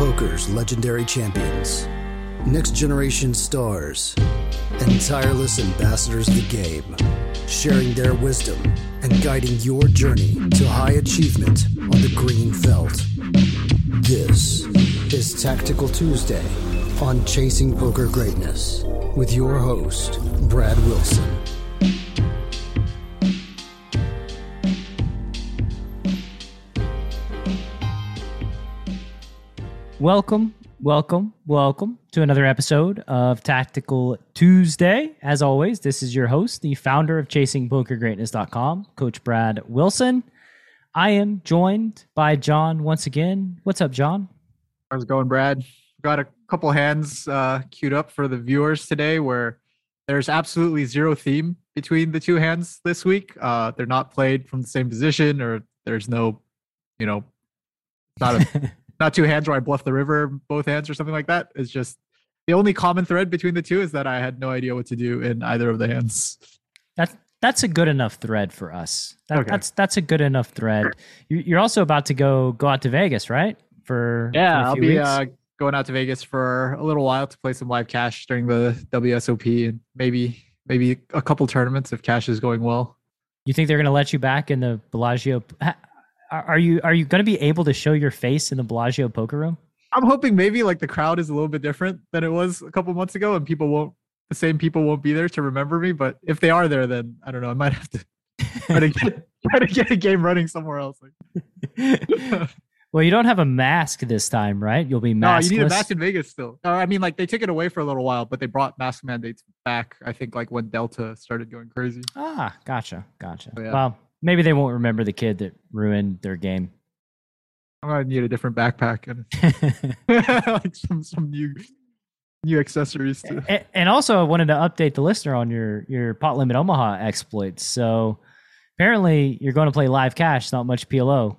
Poker's legendary champions, next generation stars, and tireless ambassadors of the game, sharing their wisdom and guiding your journey to high achievement on the green felt. This is Tactical Tuesday on Chasing Poker Greatness with your host, Brad Wilson. Welcome, welcome, welcome to another episode of Tactical Tuesday. As always, this is your host, the founder of ChasingPokerGreatness.com, Coach Brad Wilson. I am joined by John once again. What's up, John? How's it going, Brad? Got a couple hands uh, queued up for the viewers today where there's absolutely zero theme between the two hands this week. Uh, they're not played from the same position, or there's no, you know, not a not two hands where I bluff the river both hands or something like that. It's just the only common thread between the two is that I had no idea what to do in either of the hands. That's that's a good enough thread for us. That, Okay. That's that's a good enough thread. You- You're also about to go go out to Vegas, right? For Yeah, for a I'll be uh, going out to Vegas for a little while to play some live cash during the WSOP and maybe maybe a couple tournaments if cash is going well. You think they're going to let you back in the Bellagio? Are you are you going to be able to show your face in the Bellagio poker room? I'm hoping maybe like the crowd is a little bit different than it was a couple months ago, and people won't the same people won't be there to remember me. But if they are there, then I don't know. I might have to try to get, try to get a game running somewhere else. Like, well, you don't have a mask this time, right? You'll be no, you need a mask in Vegas still. No, I mean like they took it away for a little while, but they brought mask mandates back. I think like when Delta started going crazy. ah, gotcha, gotcha. Oh, yeah. Well, maybe they won't remember the kid that ruined their game. I'm gonna need a different backpack and like some some new new accessories too. A- and also, I wanted to update the listener on your your pot limit Omaha exploits. So apparently, you're going to play live cash, not much PLO.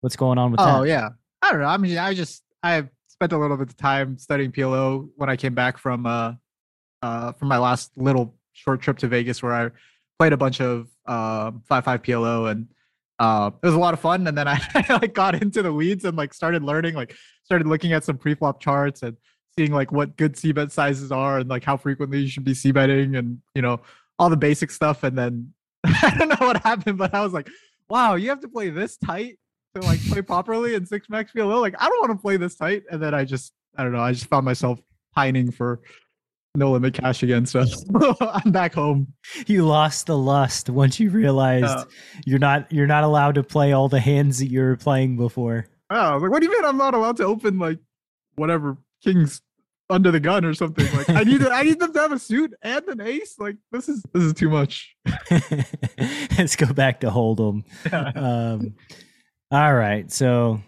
What's going on with Oh that? Oh yeah, I don't know. I mean, I just I spent a little bit of time studying PLO when I came back from uh uh from my last little short trip to Vegas where I played a bunch of um five five PLO and uh it was a lot of fun. And then I, like got into the weeds and like started learning, like started looking at some pre-flop charts and seeing like what good bet sizes are and like how frequently you should be c betting and you know all the basic stuff. And then I don't know what happened, but I was like, wow, you have to play this tight to like play properly in six max PLO. Like I don't want to play this tight. And then I just I don't know. I just found myself pining for no limit cash again. So I'm back home. You lost the lust once you realized Uh, you're not you're not allowed to play all the hands that you were playing before. oh, like, what do you mean I'm not allowed to open like whatever kings under the gun or something? Like I need to, I need them to have a suit and an ace. Like this is this is too much. Let's go back to Hold'em. um, all right, so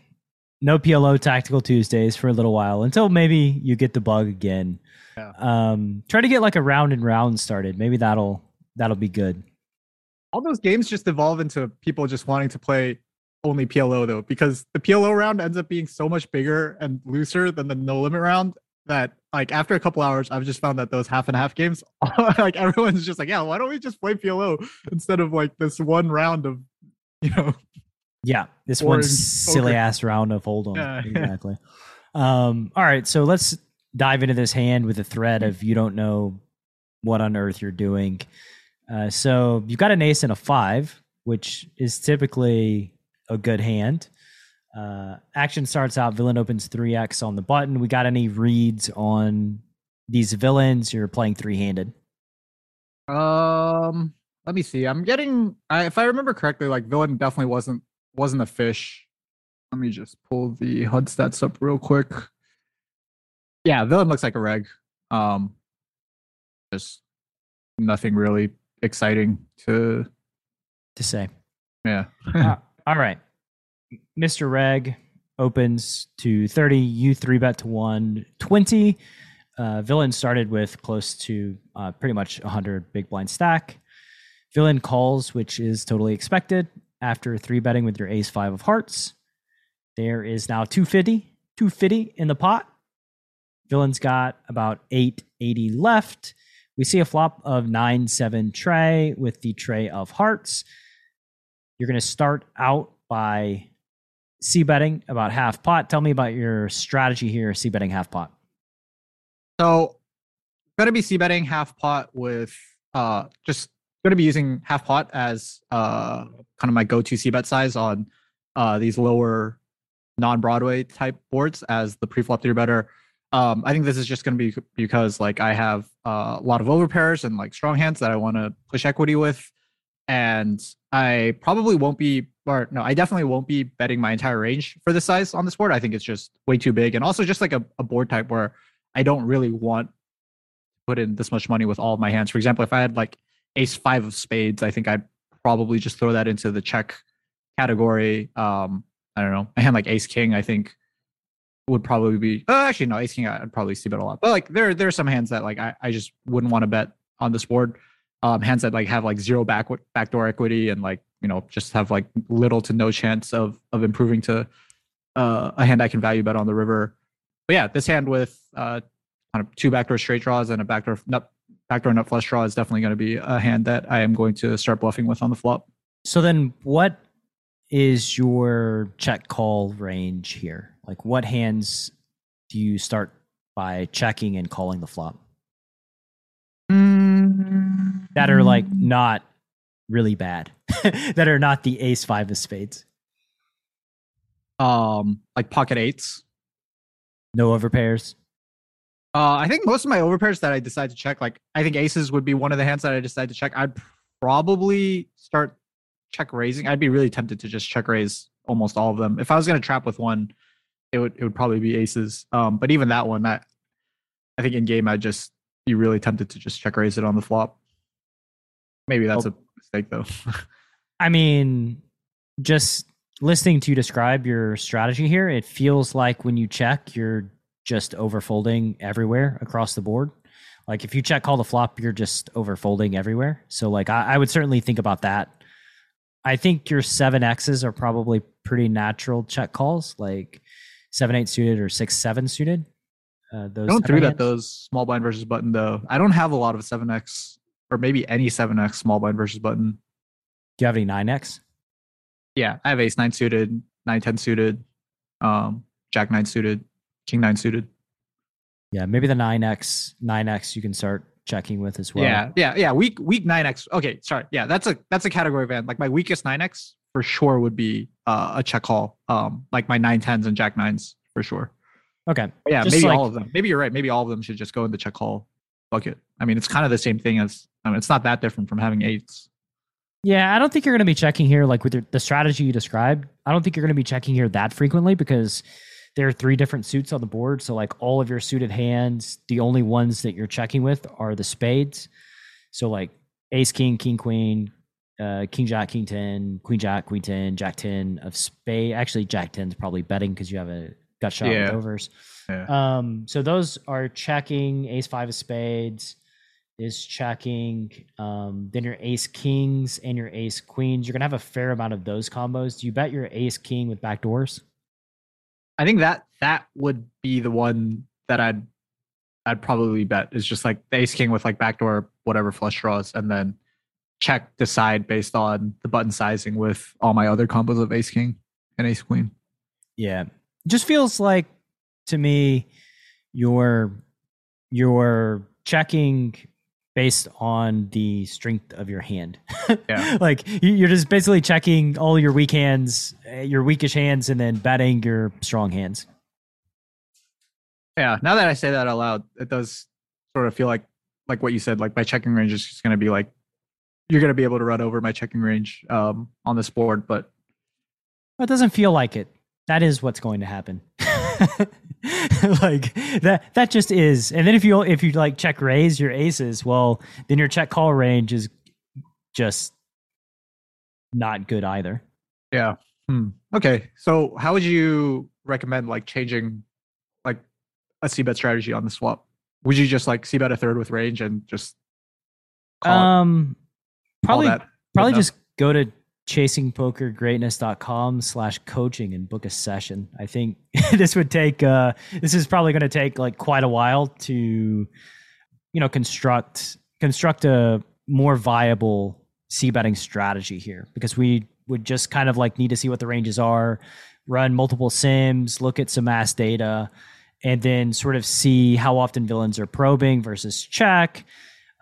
no PLO Tactical Tuesdays for a little while until maybe you get the bug again. Yeah. Um, try to get like a round and round started. Maybe that'll that'll be good. All those games just evolve into people just wanting to play only PLO though, because the PLO round ends up being so much bigger and looser than the no limit round that like after a couple hours, I've just found that those half and half games, like everyone's just like, yeah, why don't we just play PLO instead of like this one round of, you know, Yeah, this one silly poker. ass round of Hold'em. Yeah. Exactly. um, all right, so let's dive into this hand with a threat of you don't know what on earth you're doing. Uh, so you've got an ace and a five, which is typically a good hand. Uh, action starts out, villain opens 3x on the button. We got any reads on these villains? You're playing three handed. Um, let me see. I'm getting. I, if I remember correctly, like villain definitely wasn't wasn't a fish. Let me just pull the HUD stats up real quick. Yeah, villain looks like a reg. Um, just nothing really exciting to. To say, Yeah. Uh, all right. Mr. Reg opens to 30. You three bet to 120. Uh, Villain started with close to uh, pretty much 100 big blind stack. Villain calls, which is totally expected after three betting with your ace five of hearts. There is now 250, 250 in the pot. Villain's got about 880 left. We see a flop of 9 7 tray with the tray of hearts. You're going to start out by c betting about half pot. Tell me about your strategy here, c betting half pot. So, going to be c betting half pot with uh just going to be using half pot as uh kind of my go to c bet size on uh these lower non Broadway type boards as the pre-flop three better. Um, I think this is just going to be because like I have uh, a lot of overpairs and like strong hands that I want to push equity with, and I probably won't be, or no, I definitely won't be betting my entire range for this size on this board. I think it's just way too big, and also just like a, a board type where I don't really want to put in this much money with all of my hands. For example, if I had like Ace Five of Spades, I think I'd probably just throw that into the check category. Um, I don't know, I had like Ace King, I think would probably be uh, actually no ace king i'd probably c bet a lot. But like there there are some hands that like i, I just wouldn't want to bet on this board. Um hands that like have like zero back backdoor equity and like you know just have like little to no chance of of improving to uh a hand i can value bet on the river. But yeah this hand with uh kind of two backdoor straight draws and a backdoor nut backdoor nut flush draw is definitely going to be a hand that i am going to start bluffing with on the flop. So then what is your check call range here like what hands do you start by checking and calling the flop? Mm-hmm. That are like not really bad. that are not the ace five of spades. Um like pocket eights. No overpairs. Uh I think most of my overpairs that I decide to check, like I think aces would be one of the hands that I decide to check. I'd probably start check raising. I'd be really tempted to just check raise almost all of them. If I was gonna trap with one, it would it would probably be aces. Um, but even that one, I I think in game I'd just be really tempted to just check raise it on the flop. Maybe that's oh. a mistake though. I mean, just listening to you describe your strategy here, it feels like when you check, you're just overfolding everywhere across the board. Like if you check call the flop, you're just overfolding everywhere. So like I, I would certainly think about that. I think your seven X's are probably pretty natural check calls. Like seven eight suited or six seven suited. Uh, those don't three bet those small blind versus button though. I don't have a lot of seven X or maybe any seven X small blind versus button. Do you have any nine X? Yeah, I have ace nine suited, nine ten suited, um, jack nine suited, king nine suited. Yeah, maybe the nine X nine X you can start checking with as well. Yeah, yeah, yeah. Weak weak nine X. Okay, sorry. Yeah, that's a that's a category of Like my weakest nine X for sure would be uh, a check call. Um, like my nine tens and jack nines for sure. Okay. Yeah, just maybe like, all of them. Maybe you're right. Maybe all of them should just go in the check call bucket. I mean, it's kind of the same thing as. I mean, it's not that different from having eights. Yeah, I don't think you're going to be checking here like with your, the strategy you described. I don't think you're going to be checking here that frequently because there are three different suits on the board. So like all of your suited hands, the only ones that you're checking with are the spades. So like ace, king, king, queen, uh, King Jack, King Ten, Queen Jack, Queen Ten, Jack Ten of spade. Actually, Jack Ten is probably betting because you have a gut shot yeah. with overs. Yeah. Um, so those are checking. Ace Five of Spades is checking. Um, then your Ace Kings and your Ace Queens. You're gonna have a fair amount of those combos. Do you bet your Ace King with back doors? I think that that would be the one that I'd I'd probably bet is just like the Ace King with like backdoor whatever flush draws, and then check decide based on the button sizing with all my other combos of ace king and ace queen. Yeah. Just feels like to me you're you're checking based on the strength of your hand. Yeah. like you're just basically checking all your weak hands, eh, your weakish hands and then betting your strong hands. Yeah, now that I say that out loud, it does sort of feel like like what you said like my checking range is just going to be like you're going to be able to run over my checking range um, on this board, but it doesn't feel like it. That is what's going to happen. like that that just is. And then if you if you like check raise your aces, well, then your check call range is just not good either. Yeah. Hmm. Okay. So how would you recommend like changing like a c bet strategy on the swap? Would you just like c bet a third with range and just um probably probably just go to chasingpokergreatness.com slash coaching and book a session. I think this would take uh this is probably going to take like quite a while to you know construct construct a more viable c betting strategy here because we would just kind of like need to see what the ranges are run multiple sims, look at some mass data, and then sort of see how often villains are probing versus check,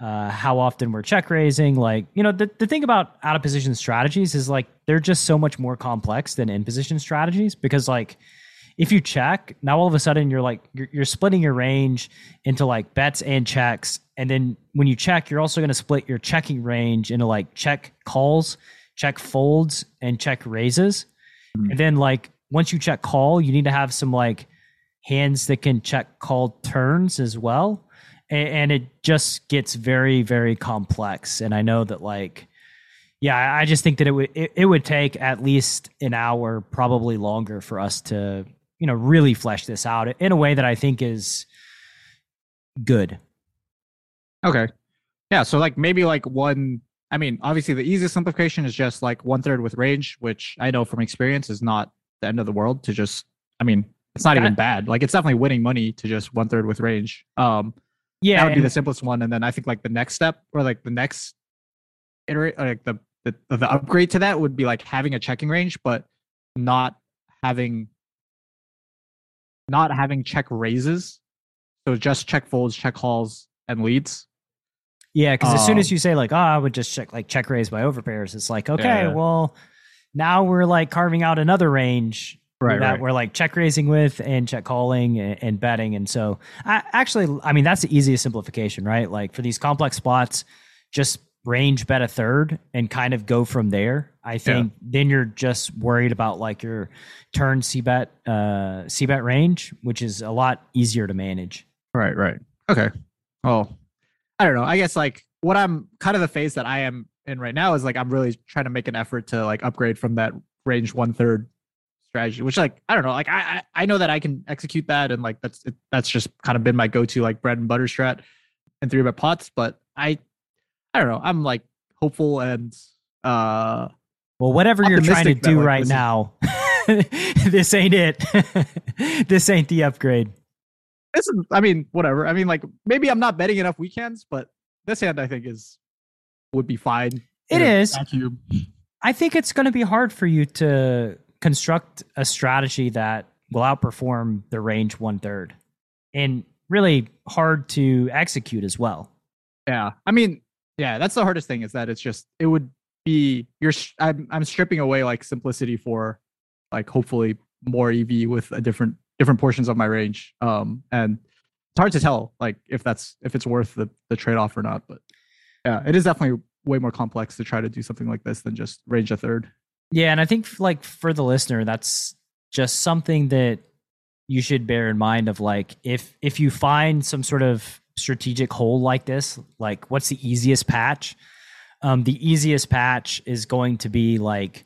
uh, how often we're check raising. Like, you know, the, the thing about out of position strategies is like they're just so much more complex than in position strategies because, like, if you check, now all of a sudden you're like, you're, you're splitting your range into like bets and checks. And then when you check, you're also going to split your checking range into like check calls, check folds, and check raises. Mm-hmm. And then, like, once you check call, you need to have some like hands that can check call turns as well and, and it just gets very very complex. And i know that like yeah i just think that it would it, it would take at least an hour probably longer for us to you know really flesh this out in a way that i think is good. Okay. Yeah so like maybe like one i mean obviously the easiest simplification is just like one third with range which i know from experience is not the end of the world to just i mean it's not even bad. Like it's definitely winning money to just one third with range. Um yeah, that would be the simplest one. And then I think like the next step or like the next iterate, like the, the the upgrade to that would be like having a checking range, but not having not having check raises. So just check folds, check calls, and leads. Yeah, because um, as soon as um you say like, oh, I would just check like check raise by overpairs, it's like, okay, yeah. well, now we're like carving out another range right, that right. we're like check raising with and check calling and, and betting. And so I actually, I mean, that's the easiest simplification, right? Like for these complex spots, just range bet a third and kind of go from there. I think yeah. then you're just worried about like your turn C bet, uh, C bet range, which is a lot easier to manage. Right, right. Okay. Well, I don't know. I guess like what I'm kind of the phase that I am in right now is like I'm really trying to make an effort to like upgrade from that range one third strategy, which like I don't know, like I I know that I can execute that, and like that's it, that's just kind of been my go to like bread and butter strat and three bet pots. But I I don't know, I'm like hopeful and uh well whatever you're trying to do like, right now, this ain't it. this ain't the upgrade. This is, I mean, whatever. I mean, like maybe I'm not betting enough weekends, but this hand I think is would be fine. It is. Vacuum. I think it's going to be hard for you to construct a strategy that will outperform the range one third and really hard to execute as well. Yeah. I mean, yeah, that's the hardest thing is that it's just, it would be, you're, I'm, I'm stripping away like simplicity for like hopefully more EV with a different, different portions of my range. Um, and it's hard to tell like if that's, if it's worth the, the trade off or not. But yeah, it is definitely way more complex to try to do something like this than just range a third. Yeah, and I think like for the listener, that's just something that you should bear in mind of like if if you find some sort of strategic hole like this, like what's the easiest patch? Um, the easiest patch is going to be like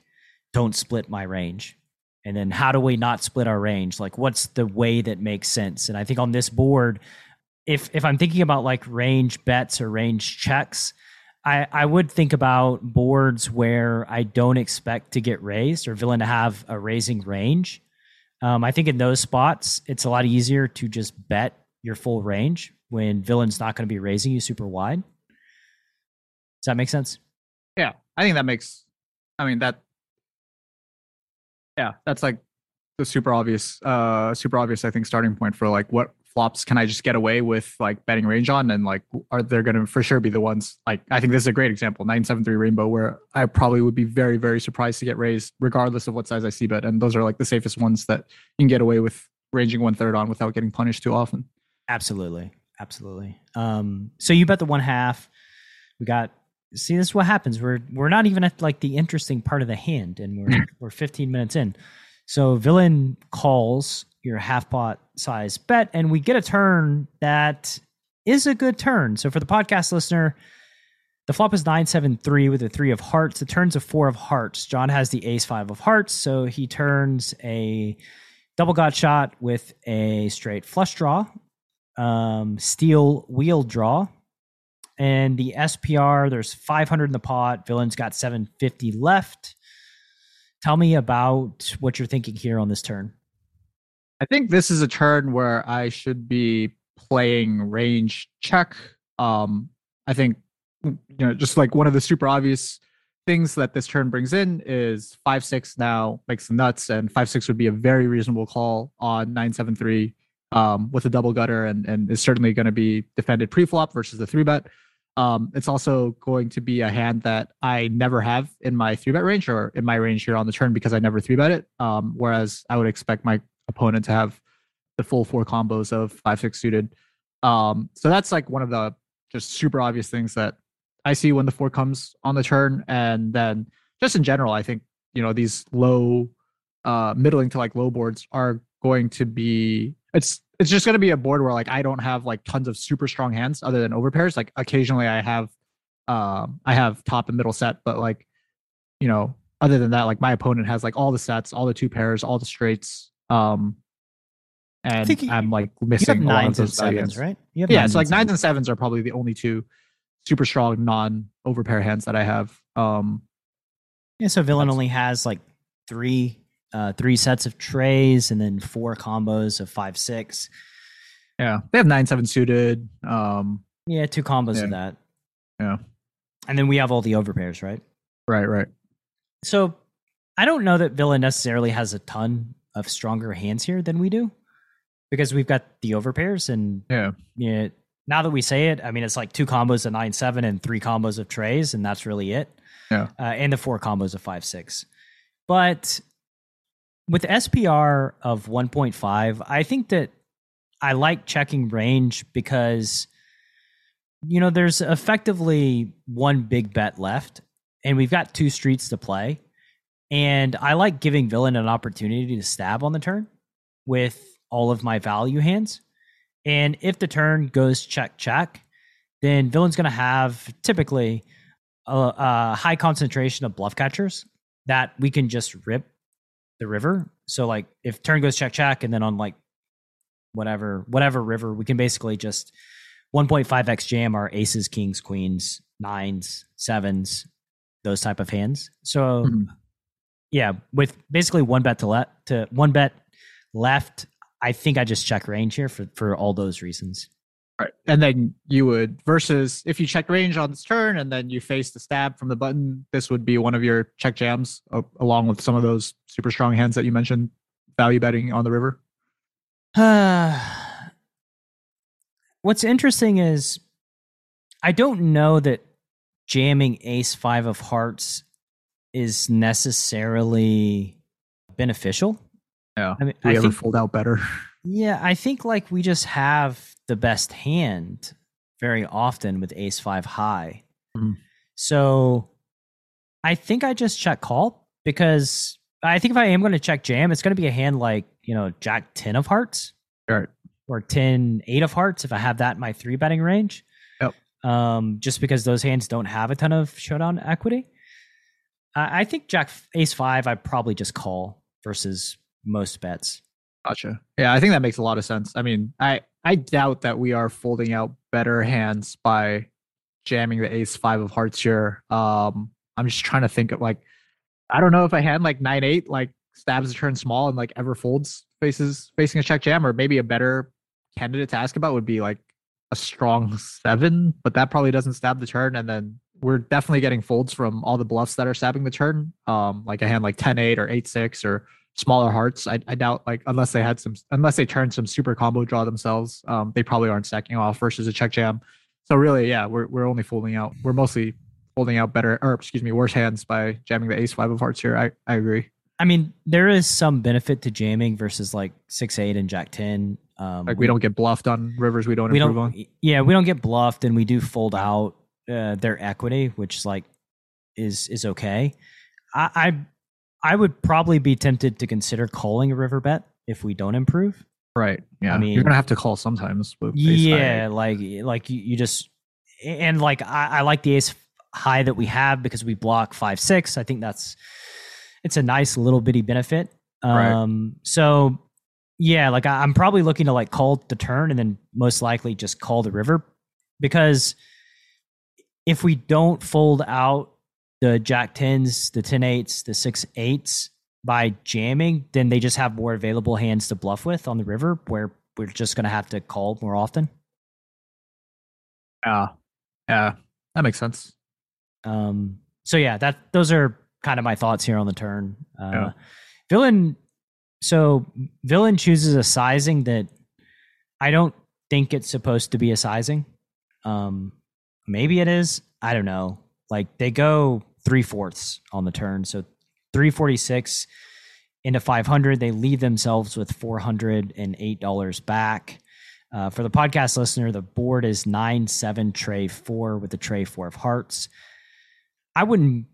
don't split my range. And then how do we not split our range? Like what's the way that makes sense? And I think on this board, if if I'm thinking about like range bets or range checks, I, I would think about boards where I don't expect to get raised or villain to have a raising range. Um, I think in those spots, it's a lot easier to just bet your full range when villain's not going to be raising you super wide. Does that make sense? Yeah, I think that makes. I mean that. Yeah, that's like the super obvious, uh, super obvious. I think starting point for like what flops can I just get away with like betting range on? And like, are they going to for sure be the ones? Like, I think this is a great example 973 Rainbow, where I probably would be very, very surprised to get raised regardless of what size I c bet. And those are like the safest ones that you can get away with ranging one third on without getting punished too often. Absolutely. Absolutely. Um, so you bet the one half. We got see this is what happens. We're we're not even at like the interesting part of the hand, and we're we're 15 minutes in. So villain calls your half pot size bet, and we get a turn that is a good turn. So for the podcast listener, the flop is 973 with a three of hearts. The turn's a four of hearts. John has the ace five of hearts, so he turns a double gut shot with a straight flush draw, um, steel wheel draw. And the SPR, there's 500 in the pot. Villain's got 750 left. Tell me about what you're thinking here on this turn. I think this is a turn where I should be playing range check. Um, I think you know, just like one of the super obvious things that this turn brings in is five six now makes the nuts, and five six would be a very reasonable call on nine seven three um, with a double gutter, and and is certainly going to be defended pre-flop versus the three bet. Um, it's also going to be a hand that I never have in my three bet range or in my range here on the turn because I never three bet it. Um, whereas I would expect my opponent to have the full four combos of five six suited. Um, so that's like one of the just super obvious things that I see when the four comes on the turn, and then just in general, I think you know these low, uh, middling to like low boards are going to be it's it's just going to be a board where like I don't have like tons of super strong hands other than overpairs. Like occasionally I have, um, I have top and middle set, but like, you know, other than that, like my opponent has like all the sets, all the two pairs, all the straights. Um, and you, I'm like missing have a lot of nines and sevens, right? Yeah, so like nines and sevens are probably the only two super strong non overpair hands that I have. Um, Yeah, so villain only has like three uh three sets of trays and then four combos of five six. yeah, they have nine seven suited. Um, Yeah, two combos Yeah. of that. Yeah. And then we have all the overpairs, right? right, right. So I don't know that villain necessarily has a ton of stronger hands here than we do. Because we've got the overpairs and Yeah. yeah, now that we say it, I mean it's like two combos of nine seven and three combos of trays, and that's really it. Yeah. Uh, and the four combos of five six. But with SPR of 1.5, I think that I like checking range because you know there's effectively one big bet left, and we've got two streets to play. And I like giving villain an opportunity to stab on the turn with all of my value hands. And if the turn goes check check, then villain's going to have typically a, a high concentration of bluff catchers that we can just rip the river. So like if turn goes check check, and then on like whatever whatever river, we can basically just 1.5x jam our aces, kings, queens, nines, sevens, those type of hands. So Mhm. Yeah, with basically one bet to let to one bet left, I think I just check range here for for all those reasons. Right. And then you would versus if you check range on this turn and then you face the stab from the button, this would be one of your check jams uh, along with some of those super strong hands that you mentioned value betting on the river. What's interesting is I don't know that jamming ace five of hearts is necessarily beneficial. Yeah. I mean, Do we I ever think, fold out better? yeah, I think like we just have the best hand very often with ace five high. Mhm. So I think I just check call because I think if I am going to check jam, it's going to be a hand like, you know, jack 10 of hearts Right. or 10 8 of hearts if I have that in my three betting range. Yep. Um, just because those hands don't have a ton of showdown equity. I think jack ace five, I probably just call versus most bets. Gotcha. Yeah, I think that makes a lot of sense. I mean, I I doubt that we are folding out better hands by jamming the ace five of hearts here. Um, I'm just trying to think of like, I don't know if I had like nine eight like stabs the turn small and like ever folds faces facing a check jam, or maybe a better candidate to ask about would be like a strong seven, but that probably doesn't stab the turn. And then we're definitely getting folds from all the bluffs that are stabbing the turn. Um, like a hand like 10 8 or 8 6 or smaller hearts. I, I doubt like unless they had some unless they turned some super combo draw themselves, um, they probably aren't stacking off versus a check jam. So really, yeah, we're we're only folding out. We're mostly folding out better or excuse me, worse hands by jamming the ace five of hearts here. I, I agree. I mean, there is some benefit to jamming versus like six eight and jack ten. Um, Like we don't get bluffed on rivers we don't we improve don't on. yeah we don't get bluffed and we do fold out uh, their equity which is like is is okay I, I i would probably be tempted to consider calling a river bet if we don't improve Right. Yeah. I mean- you're gonna have to call sometimes yeah high. like like you, you just and like I, I like the ace high that we have because we block five six i think that's it's a nice little bitty benefit Right. um so yeah like I, i'm probably looking to like call the turn and then most likely just call the river because if we don't fold out the jack tens the 10 eights the six eights by jamming then they just have more available hands to bluff with on the river where we're just going to have to call more often Yeah. Yeah. That makes sense. um so yeah, that those are kind of my thoughts here on the turn. Uh, Yeah. Villain, so villain chooses a sizing that I don't think it's supposed to be a sizing. Um, maybe it is. I don't know. Like they go three fourths on the turn, so three forty six into five hundred. They leave themselves with four hundred and eight dollars back. Uh, for the podcast listener, the board is nine seven tray four with the tray four of hearts. I wouldn't.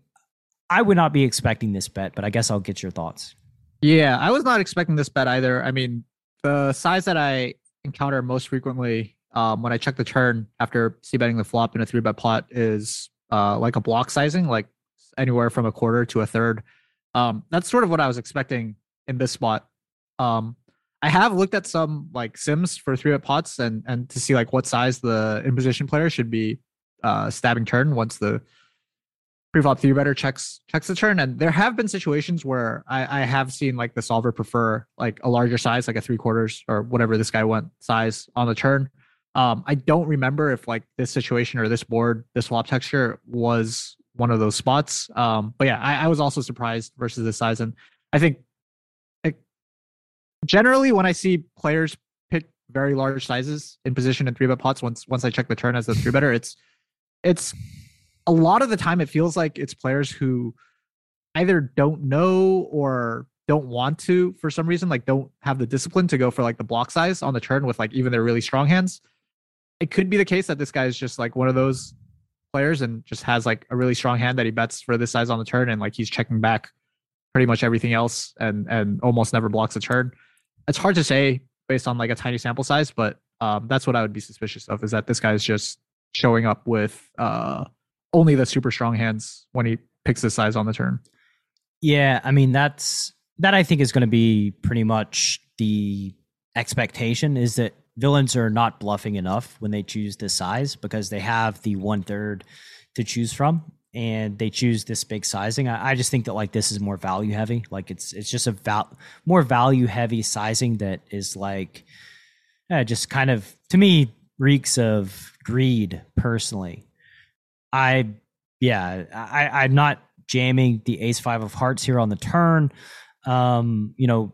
I would not be expecting this bet, but I guess I'll get your thoughts. Yeah, I was not expecting this bet either. I mean, the size that I encounter most frequently um, when I check the turn after c betting the flop in a three bet pot is uh, like a block sizing, like anywhere from a quarter to a third. Um, that's sort of what I was expecting in this spot. Um, I have looked at some like sims for three bet pots and and to see like what size the in position player should be uh, stabbing turn once the pre-flop three better checks checks the turn and there have been situations where I, I have seen like the solver prefer like a larger size like a three quarters or whatever this guy went size on the turn um i don't remember if like this situation or this board this flop texture was one of those spots. Um but yeah i, I was also surprised versus this size. And i think generally when i see players pick very large sizes in position in three bet pots once once i check the turn as a three better it's it's a lot of the time it feels like it's players who either don't know or don't want to for some reason like don't have the discipline to go for like the block size on the turn with like even their really strong hands it could be the case that this guy is just like one of those players and just has like a really strong hand that he bets for this size on the turn and like he's checking back pretty much everything else and and almost never blocks a turn it's hard to say based on like a tiny sample size but um that's what i would be suspicious of is that this guy is just showing up with uh only the super strong hands when he picks this size on the turn. Yeah, I mean that's that I think is going to be pretty much the expectation is that villains are not bluffing enough when they choose this size because they have the one third to choose from and they choose this big sizing. I, I just think that like this is more value heavy. Like it's it's just a val- more value heavy sizing that is like uh, just kind of to me reeks of greed personally. I yeah, I, I'm not jamming the ace five of hearts here on the turn. Um, you know,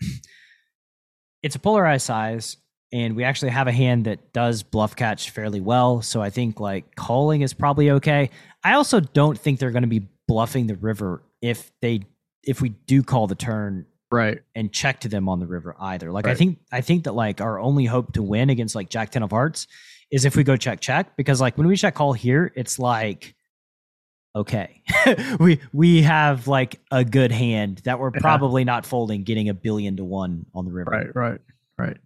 it's a polarized size, and we actually have a hand that does bluff catch fairly well. So I think like calling is probably okay. I also don't think they're going to be bluffing the river if they if we do call the turn Right. and check to them on the river either. Like I think I think that like our only hope to win against like Jack Ten of Hearts is if we go check check because like when we check call here, it's like okay, we we have like a good hand that we're Yeah. probably not folding, getting a billion to one on the river. Right. Right. Right.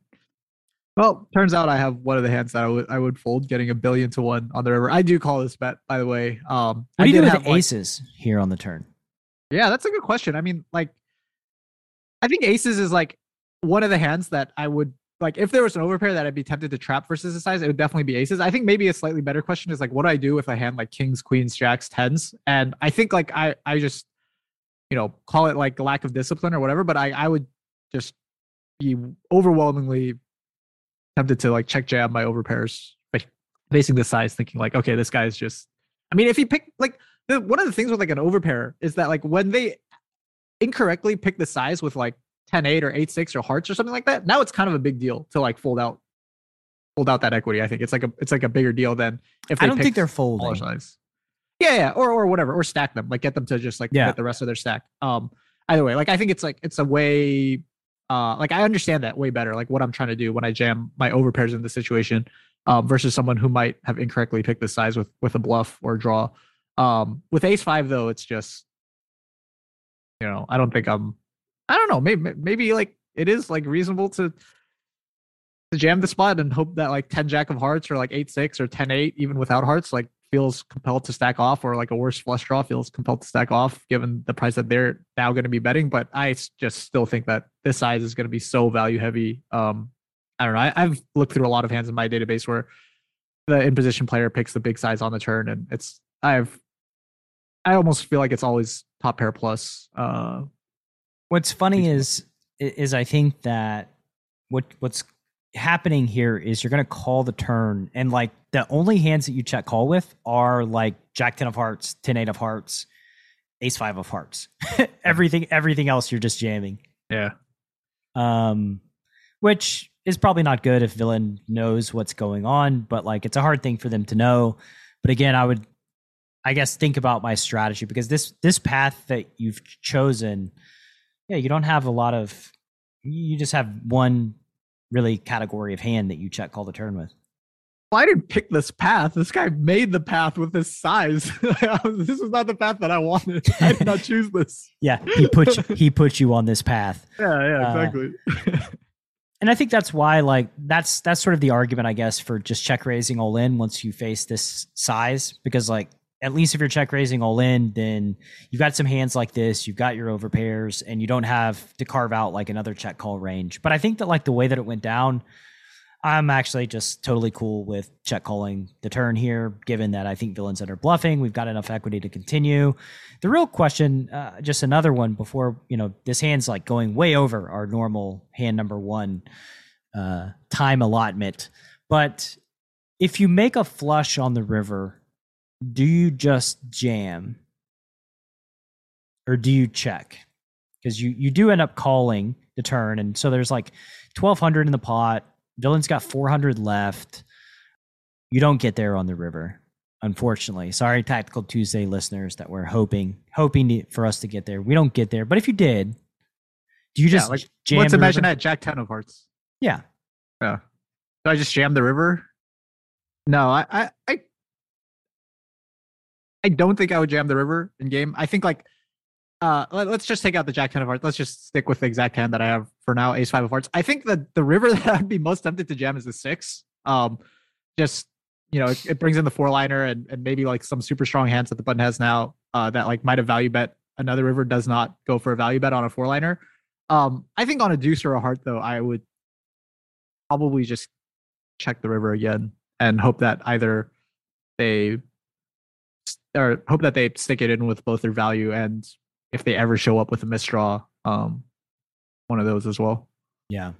Well, turns out I have one of the hands that I would I would fold, getting a billion to one on the river. I do call this bet, by the way. Um, What I do you do with like- aces here on the turn? Yeah, that's a good question. I mean, like, I think aces is like one of the hands that I would like. If there was an overpair that I'd be tempted to trap versus the size, it would definitely be aces. I think maybe a slightly better question is like, what do I do with a hand like kings, queens, jacks, tens? And I think like I I just you know call it like lack of discipline or whatever, but I I would just be overwhelmingly tempted to like check jam my overpairs, like facing the size, thinking like, okay, this guy's just. I mean, if he picked like the, one of the things with like an overpair is that like when they incorrectly pick the size with like 10 8 or 8 6 or hearts or something like that now it's kind of a big deal to like fold out fold out that equity i think it's like a it's like a bigger deal than if they I don't think they're folding. size yeah yeah or or whatever or stack them like get them to just like Yeah. get the rest of their stack um either way like i think it's like it's a way uh like i understand that way better like what i'm trying to do when i jam my overpairs in the situation um versus someone who might have incorrectly picked the size with with a bluff or draw. Um with ace five though it's just you know i don't think i'm i don't know maybe maybe like it is like reasonable to to jam the spot and hope that like 10 jack of hearts or like 8 6 or 10 8 even without hearts like feels compelled to stack off or like a worse flush draw feels compelled to stack off given the price that they're now going to be betting. But I just still think that this size is going to be so value heavy. Um i don't know I, i've looked through a lot of hands in my database where the in position player picks the big size on the turn and it's i've i almost feel like it's always top pair plus uh What's funny is is I think that what what's happening here is you're going to call the turn, and like the only hands that you check call with are like Jack ten of Hearts, ten eight of Hearts, Ace five of Hearts. everything, everything else, you're just jamming. Yeah. Um, which is probably not good if villain knows what's going on, but like it's a hard thing for them to know. But again, I would, I guess, think about my strategy because this this path that you've chosen, yeah, you don't have a lot of, you just have one really category of hand that you check call the turn with. Well, I didn't pick this path. This guy made the path with this size. this is not the path that I wanted. I did not choose this. Yeah, he put you, he put you on this path. Yeah, yeah, exactly. Uh, and I think that's why, like, that's that's sort of the argument, I guess, for just check raising all in once you face this size, because like at least if you're check raising all in, then you've got some hands like this, you've got your overpairs, and you don't have to carve out like another check call range. But I think that like the way that it went down, I'm actually just totally cool with check calling the turn here, given that I think villains that are bluffing, we've got enough equity to continue. The real question, uh, just another one before you know this hand's like going way over our normal hand number one uh, time allotment, but if you make a flush on the river do you just jam or do you check? Because you you do end up calling the turn, and so there's like twelve hundred in the pot. Villain's got four hundred left. You don't get there on the river, unfortunately. Sorry, Tactical Tuesday listeners, that we're hoping hoping to, for us to get there. We don't get there, but if you did, do you just yeah, like, jam? Let's imagine that Jack Ten of Hearts. Yeah, yeah. So I just jam the river. No, I, I, I I don't think I would jam the river in game. I think like uh let, us just take out the jack ten of hearts. Let's just stick with the exact hand that I have for now, ace five of hearts. I think that the river that I'd be most tempted to jam is the six. Um just you know, it, it brings in the four liner and, and maybe like some super strong hands that the button has now uh that like might have value bet. Another river does not go for a value bet on a four liner. Um I think on a deuce or a heart though, I would probably just check the river again and hope that either they or hope that they stick it in with both their value and if they ever show up with a misdraw, um, one of those as well. Yeah.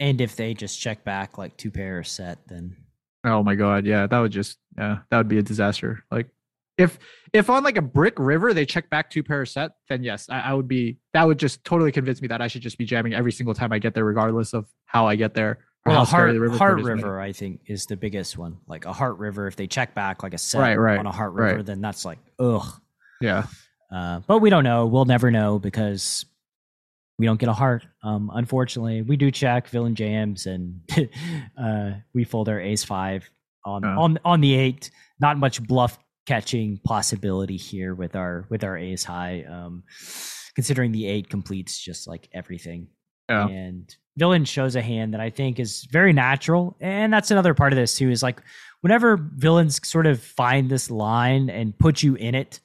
And if they just check back like two pairs set, then oh my god, yeah, that would just yeah, that would be a disaster. Like if if on like a brick river they check back two pairs set, then yes, I, I would be that would just totally convince me that I should just be jamming every single time I get there, regardless of how I get there. Well, a heart, river, heart river, I think, is the biggest one. Like a heart river, if they check back like a set right, right, on a heart river, right. then that's like ugh. Yeah. Uh, but we don't know. We'll never know because we don't get a heart. Um, unfortunately, we do check villain jams and uh, we fold our ace five on on on the eight. Not much bluff catching possibility here with our with our ace high. Um, considering the eight completes just like everything. Yeah. And villain shows a hand that I think is very natural. And that's another part of this too, is like whenever villains sort of find this line and put you in it,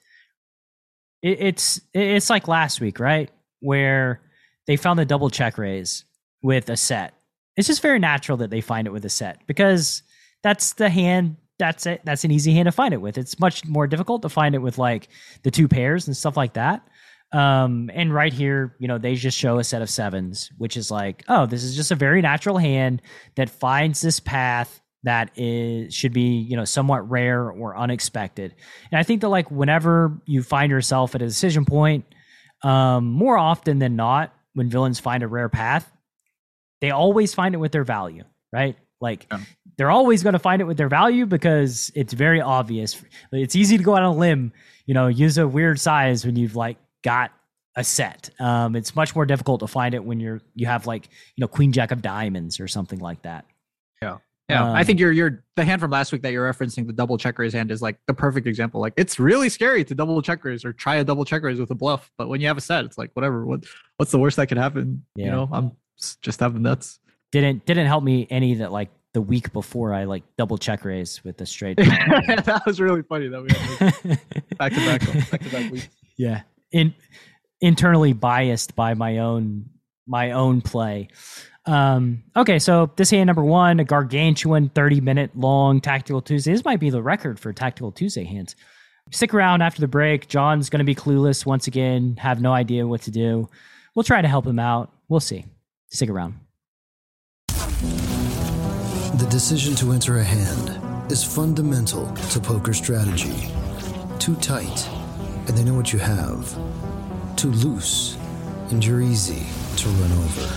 it it's it's like last week, right? Where they found the double check raise with a set. It's just very natural that they find it with a set because that's the hand that's it. That's an easy hand to find it with. It's much more difficult to find it with like the two pairs and stuff like that. Um, and right here, you know, they just show a set of sevens, which is like, oh, this is just a very natural hand that finds this path that is should be, you know, somewhat rare or unexpected. And I think that like whenever you find yourself at a decision point, um, more often than not, when villains find a rare path, they always find it with their value, right? Like yeah. they're always going to find it with their value because it's very obvious. It's easy to go out on a limb, you know, use a weird size when you've like got a set. Um, it's much more difficult to find it when you're you have like you know Queen Jack of Diamonds or something like that. Yeah, yeah. Um, I think you're you're the hand from last week that you're referencing the double checkers hand is like the perfect example. Like it's really scary to double checkers or try a double checkers with a bluff, but when you have a set, it's like whatever. What what's the worst that could happen? Yeah. You know, I'm just having nuts. Didn't didn't help me any that like the week before I like double check raise with the straight. that was really funny that we had back to back back to back weeks. Yeah, in internally biased by my own my own play. Um, okay, so this hand number one, a gargantuan 30 minute long tactical Tuesday. This might be the record for tactical Tuesday hands. Stick around after the break. John's going to be clueless once again, have no idea what to do. We'll try to help him out. We'll see. Stick around. The decision to enter a hand is fundamental to poker strategy. Too tight, and they know what you have. Too loose, and you're easy to run over.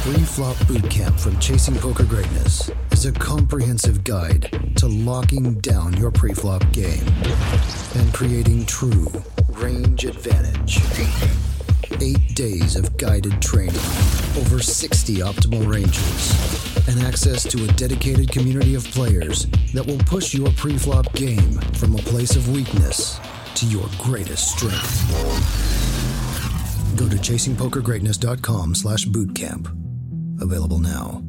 Pre-flop bootcamp from Chasing Poker Greatness is a comprehensive guide to locking down your pre-flop game and creating true range advantage. Eight days of guided training, over 60 optimal ranges, and access to a dedicated community of players that will push your pre-flop game from a place of weakness to your greatest strength. Go to chasingpokergreatness.com slash bootcamp. Available now.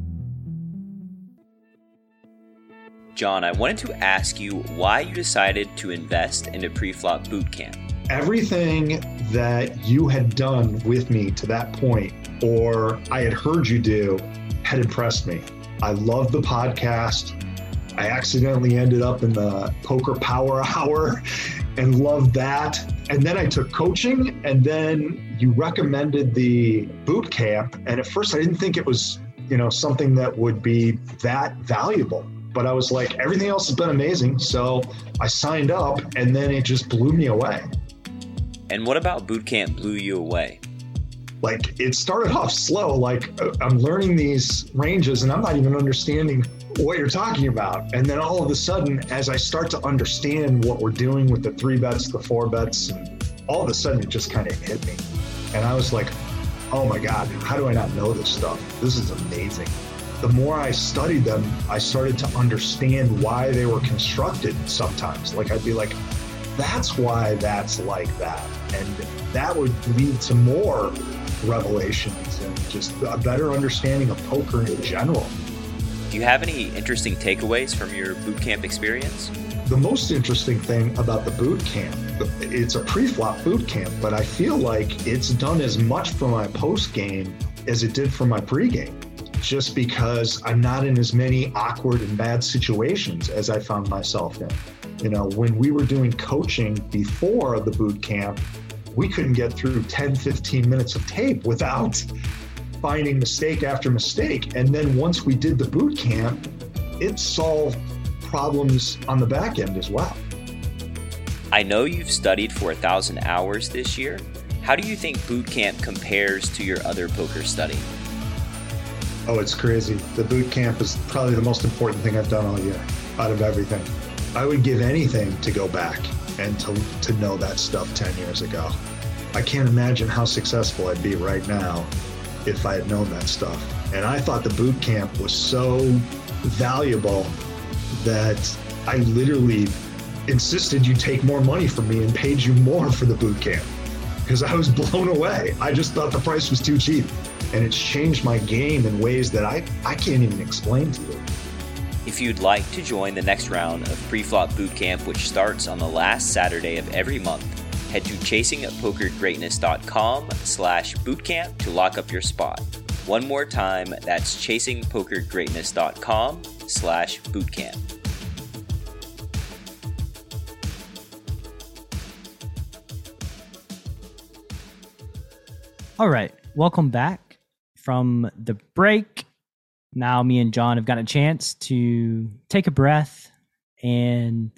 John, I wanted to ask you why you decided to invest in a pre-flop bootcamp. Everything that you had done with me to that point, or I had heard you do, had impressed me. I love the podcast. I accidentally ended up in the poker power hour and loved that. And then I took coaching, and then you recommended the boot camp. And at first, I didn't think it was, you know, something that would be that valuable. But I was like, everything else has been amazing. So I signed up, and then it just blew me away. And what about boot camp blew you away? Like it started off slow. Like uh, I'm learning these ranges, and I'm not even understanding what you're talking about. And then all of a sudden, as I start to understand what we're doing with the three bets, the four bets, and all of a sudden it just kind of hit me. And I was like, oh my God, how do I not know this stuff? This is amazing. The more I studied them, I started to understand why they were constructed sometimes. Like I'd be like, that's why that's like that. And that would lead to more revelations and just a better understanding of poker in general. Do you have any interesting takeaways from your boot camp experience? The most interesting thing about the boot camp, it's a pre-flop boot camp, but I feel like it's done as much for my post game as it did for my pre-game. Just because I'm not in as many awkward and bad situations as I found myself in. You know, when we were doing coaching before the boot camp, we couldn't get through 10, 15 minutes of tape without finding mistake after mistake. And then once we did the boot camp, it solved problems on the back end as well. I know you've studied for a thousand hours this year. How do you think boot camp compares to your other poker study? Oh, it's crazy. The boot camp is probably the most important thing I've done all year out of everything. I would give anything to go back and to, to know that stuff 10 years ago. I can't imagine how successful I'd be right now if I had known that stuff. And I thought the boot camp was so valuable that I literally insisted you take more money from me and paid you more for the boot camp because I was blown away. I just thought the price was too cheap. And it's changed my game in ways that I, I can't even explain to you. If you'd like to join the next round of Preflop Bootcamp, which starts on the last Saturday of every month, head to chasingpokergreatness.com slash bootcamp to lock up your spot. One more time, that's chasingpokergreatness.com slash bootcamp. All right. Welcome back from the break. Now, me and John have got a chance to take a breath and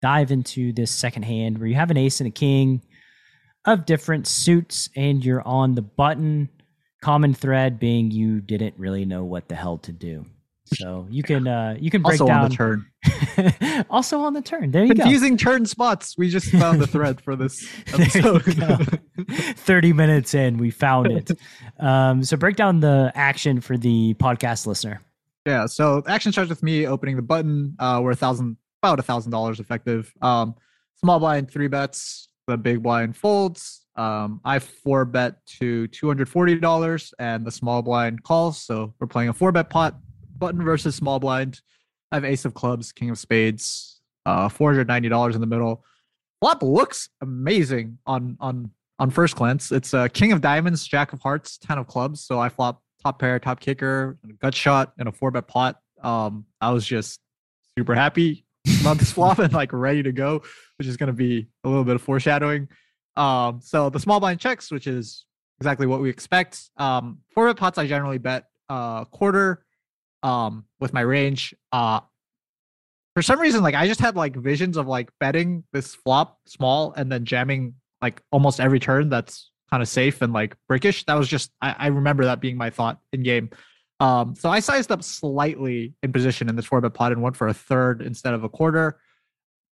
dive into this second hand where you have an ace and a king of different suits and you're on the button. Common thread being you didn't really know what the hell to do. So you can uh you can break also down on the turn. also on the turn. There you go. Confusing turn spots. We just found the thread for this episode. 30 minutes in, we found it. Um, so break down the action for the podcast listener. Yeah, so action starts with me opening the button. Uh, we're a thousand about a thousand dollars effective. Um, small blind three bets, the big blind folds. Um, I four bet to two hundred forty dollars, and the small blind calls. So we're playing a four bet pot button versus small blind. I have ace of clubs, king of spades, uh, four hundred ninety dollars in the middle. Flop looks amazing on on on first glance. It's a king of diamonds, jack of hearts, ten of clubs. So I flop top pair, top kicker, gut shot, and a four bet pot. Um, I was just super happy about this flop and like ready to go, which is going to be a little bit of foreshadowing. Um, so the small blind checks, which is exactly what we expect. Um, four bet pots, I generally bet uh quarter um with my range. Uh for some reason, like I just had like visions of like betting this flop small and then jamming like almost every turn that's kind of safe and like brickish. That was just I, I remember that being my thought in game. Um, so I sized up slightly in position in this four bet pot and went for a third instead of a quarter.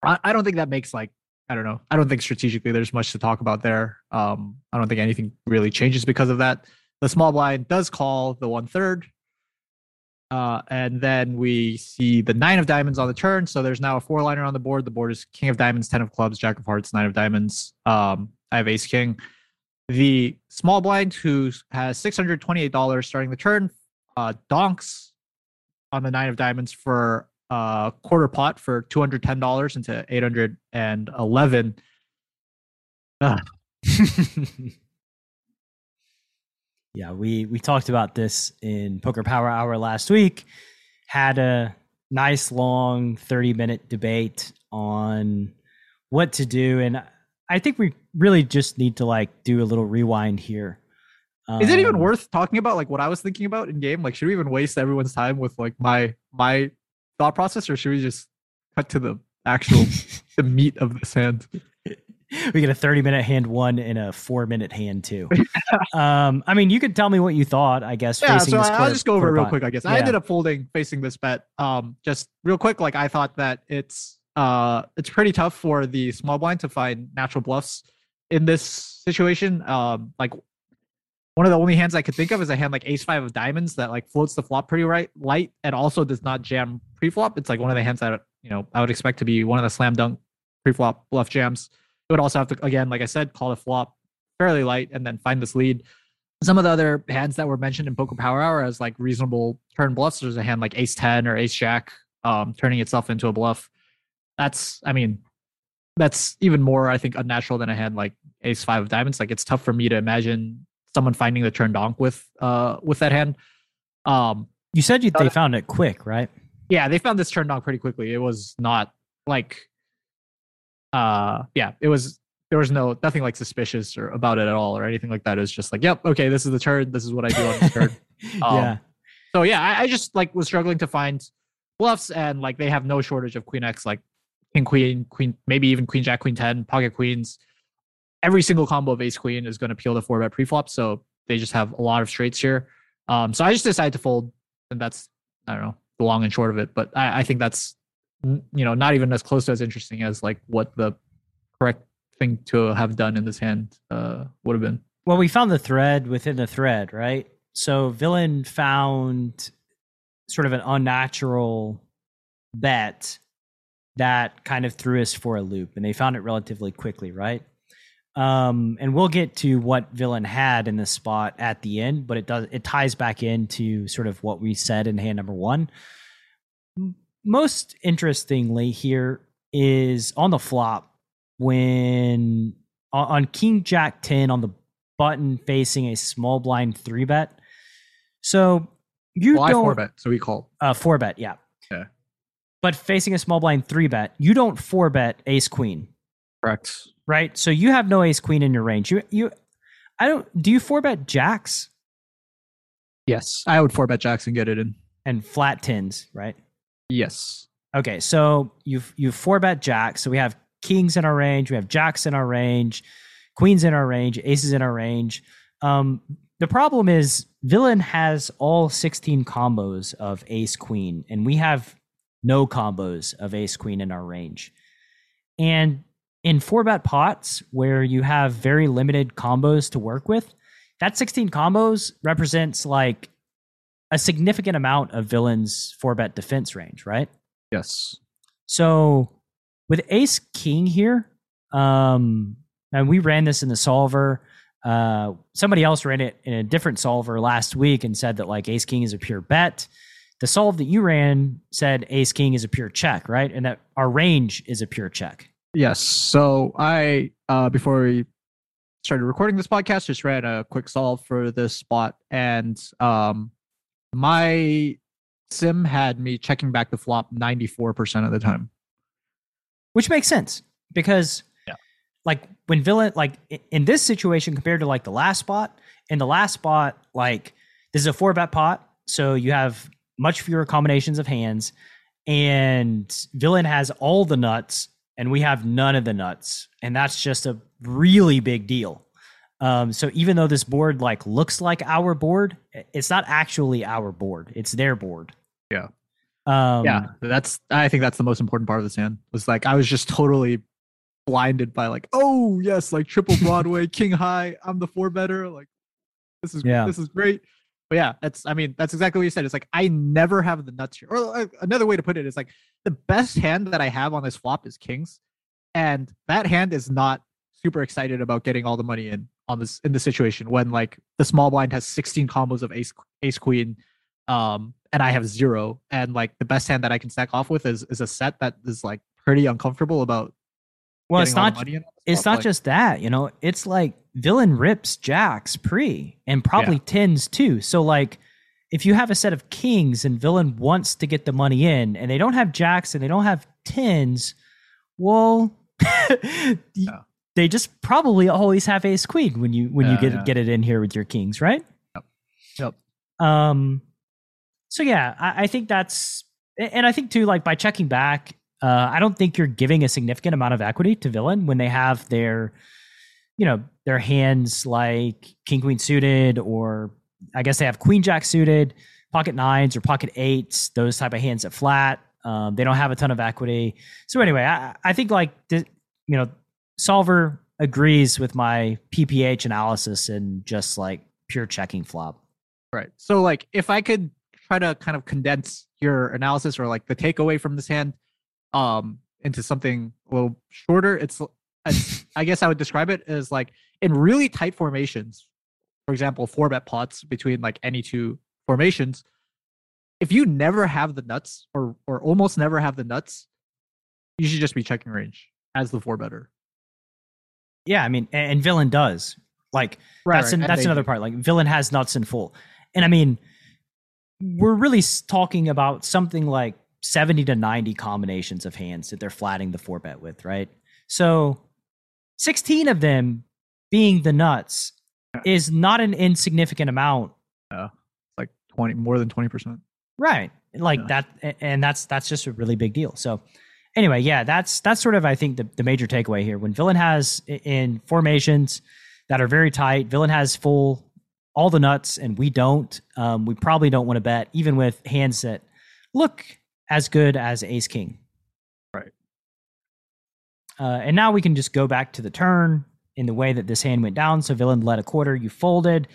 I, I don't think that makes like I don't know. I don't think strategically there's much to talk about there. Um, I don't think anything really changes because of that. The small blind does call the one third. Uh, and then we see the nine of diamonds on the turn. So there's now a four liner on the board. The board is king of diamonds, 10 of clubs, jack of hearts, nine of diamonds. Um, I have ace king. The small blind, who has $628 starting the turn, uh, donks on the nine of diamonds for uh, quarter pot for two hundred ten dollars into eight hundred and eleven. yeah, we we talked about this in Poker Power Hour last week. Had a nice long thirty minute debate on what to do, and I think we really just need to like do a little rewind here. Is it even um, worth talking about like what I was thinking about in game? Like, should we even waste everyone's time with like my my thought process, or should we just cut to the actual the meat of this hand? We get a 30 minute hand one and a four minute hand two. um, I mean, you could tell me what you thought, I guess. Yeah, so quarter, I'll just go over it real quick, I guess. Yeah. I ended up folding facing this bet. Um, just real quick, like I thought that it's uh it's pretty tough for the small blind to find natural bluffs in this situation. Um, like one of the only hands I could think of is a hand like Ace Five of Diamonds that like floats the flop pretty right light and also does not jam pre-flop. It's like one of the hands that you know I would expect to be one of the slam dunk pre-flop bluff jams. It would also have to again, like I said, call the flop fairly light and then find this lead. Some of the other hands that were mentioned in Poker Power Hour as like reasonable turn bluffs, there's a hand like Ace Ten or Ace Jack, um, turning itself into a bluff. That's, I mean, that's even more, I think, unnatural than a hand like Ace Five of Diamonds. Like it's tough for me to imagine someone finding the turn donk with uh with that hand. Um, you said you, they found it quick, right? Yeah, they found this turn donk pretty quickly. It was not like, uh, yeah, it was. There was no nothing like suspicious or about it at all or anything like that. It was just like, yep, okay, this is the turn. This is what I do on this turn. Um, yeah. So yeah, I, I just like was struggling to find bluffs and like they have no shortage of queen x like king queen queen maybe even queen jack queen 10 pocket queens every single combo of ace queen is going to peel the four bet preflop. So they just have a lot of straights here. Um, so I just decided to fold, and that's I don't know the long and short of it. But I, I think that's you know not even as close to as interesting as like what the correct thing to have done in this hand uh, would have been. Well, we found the thread within the thread, right? So villain found sort of an unnatural bet that kind of threw us for a loop, and they found it relatively quickly, right? Um, and we'll get to what villain had in this spot at the end, but it does it ties back into sort of what we said in hand number one. Most interestingly, here is on the flop when on King Jack ten on the button facing a small blind three bet. So you well, don't four bet, so we call uh four bet, yeah. Yeah. But facing a small blind three bet, you don't four bet ace queen. Correct right? So you have no ace queen in your range. You you I don't do you four bet jacks? Yes, I would four bet jacks and get it in. And flat tens, right? Yes. Okay, so you've you've four bet jacks. So we have kings in our range, we have jacks in our range, queens in our range, aces in our range. Um, the problem is villain has all 16 combos of ace queen, and we have no combos of ace queen in our range. And in four bet pots where you have very limited combos to work with, that 16 combos represents like a significant amount of villains four bet defense range, right? Yes. So with ace king here, um, and we ran this in the solver. Uh, somebody else ran it in a different solver last week and said that like ace king is a pure bet. The solve that you ran said ace king is a pure check, right? And that our range is a pure check. Yes. So I uh before we started recording this podcast, just ran a quick solve for this spot, and um my sim had me checking back the flop 94% of the time. Which makes sense because yeah. like when villain like in this situation compared to like the last spot, in the last spot, like this is a four bet pot. So you have much fewer combinations of hands, and villain has all the nuts, and we have none of the nuts, and that's just a really big deal. Um, so even though this board like looks like our board, it's not actually our board; it's their board. Yeah. Um, yeah, that's. I think that's the most important part of this hand. Was like I was just totally blinded by like, oh yes, like triple Broadway, King High. I'm the four better. Like this is Yeah. this is great. But yeah, that's. I mean, that's exactly what you said. It's like I never have the nuts here. Or uh, another way to put it is like the best hand that I have on this flop is kings, and that hand is not super excited about getting all the money in on this in the situation when like the small blind has 16 combos of ace ace queen um and i have zero and like the best hand that i can stack off with is is a set that is like pretty uncomfortable about well, it's getting all the not money in on this it's not Like, just that, you know, it's like villain rips jacks pre and probably tens too. So like if you have a set of kings and villain wants to get the money in and they don't have jacks and they don't have tens, well Yeah. They just probably always have ace queen when you when you get yeah. get it in here with your kings, right? Yep. Yep. Um so yeah, I, I think that's and I think too, like by checking back, uh, I don't think you're giving a significant amount of equity to villain when they have their, you know, their hands like king queen suited, or I guess they have queen jack suited, pocket nines or pocket eights, those type of hands at flat. Um, they don't have a ton of equity. So anyway, I, I think like the, you know, solver agrees with my PPH analysis and just like pure checking flop. right so like if i could try to kind of condense your analysis or like the takeaway from this hand um into something a little shorter it's, i guess i would describe it as like in really tight formations for example four bet pots between like any two formations if you never have the nuts or or almost never have the nuts you should just be checking range as the four better Yeah, I mean, and, and villain does like that's an, that's another do. part. Like villain has nuts in full, and I mean, we're really talking about something like seventy to ninety combinations of hands that they're flatting the four bet with, right? So, sixteen of them being the nuts is not an insignificant amount, like 20 more than 20% right? Like Yeah. that, and that's that's just a really big deal. So. Anyway, yeah, that's that's sort of I think the, the major takeaway here. When villain has in formations that are very tight, villain has full all the nuts, and we don't. Um, we probably don't want to bet, even with hands that look as good as Ace King. Right. Uh, and now we can just go back to the turn in the way that this hand went down. So villain led a quarter, you folded,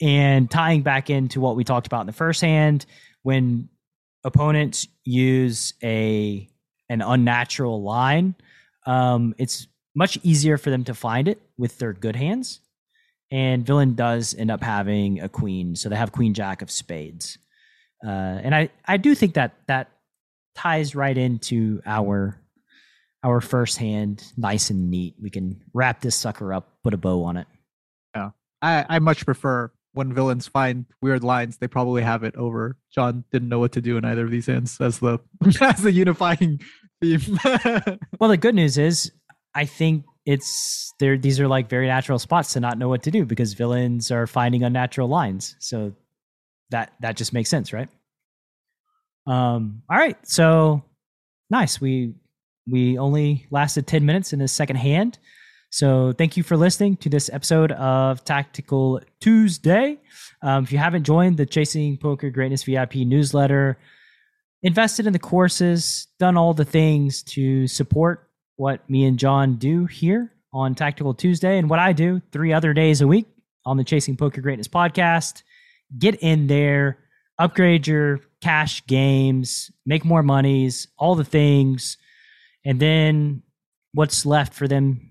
and tying back into what we talked about in the first hand, when opponents use a an unnatural line, um, it's much easier for them to find it with their good hands. And villain does end up having a queen, so they have queen jack of spades. Uh, and I, I do think that that ties right into our our first hand, nice and neat. We can wrap this sucker up, put a bow on it. Yeah, I, I much prefer when villains find weird lines, they probably have it over John didn't know what to do in either of these hands as the as the unifying theme. Well, the good news is, I think it's there. These are like very natural spots to not know what to do because villains are finding unnatural lines. So that that just makes sense, right? Um. All right. So nice. We we only lasted ten minutes in this second hand. So thank you for listening to this episode of Tactical Tuesday. Um, if you haven't joined the Chasing Poker Greatness VIP newsletter, invested in the courses, done all the things to support what me and John do here on Tactical Tuesday and what I do three other days a week on the Chasing Poker Greatness podcast. Get in there, upgrade your cash games, make more monies, all the things. And then what's left for them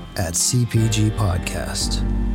at CPG Podcast.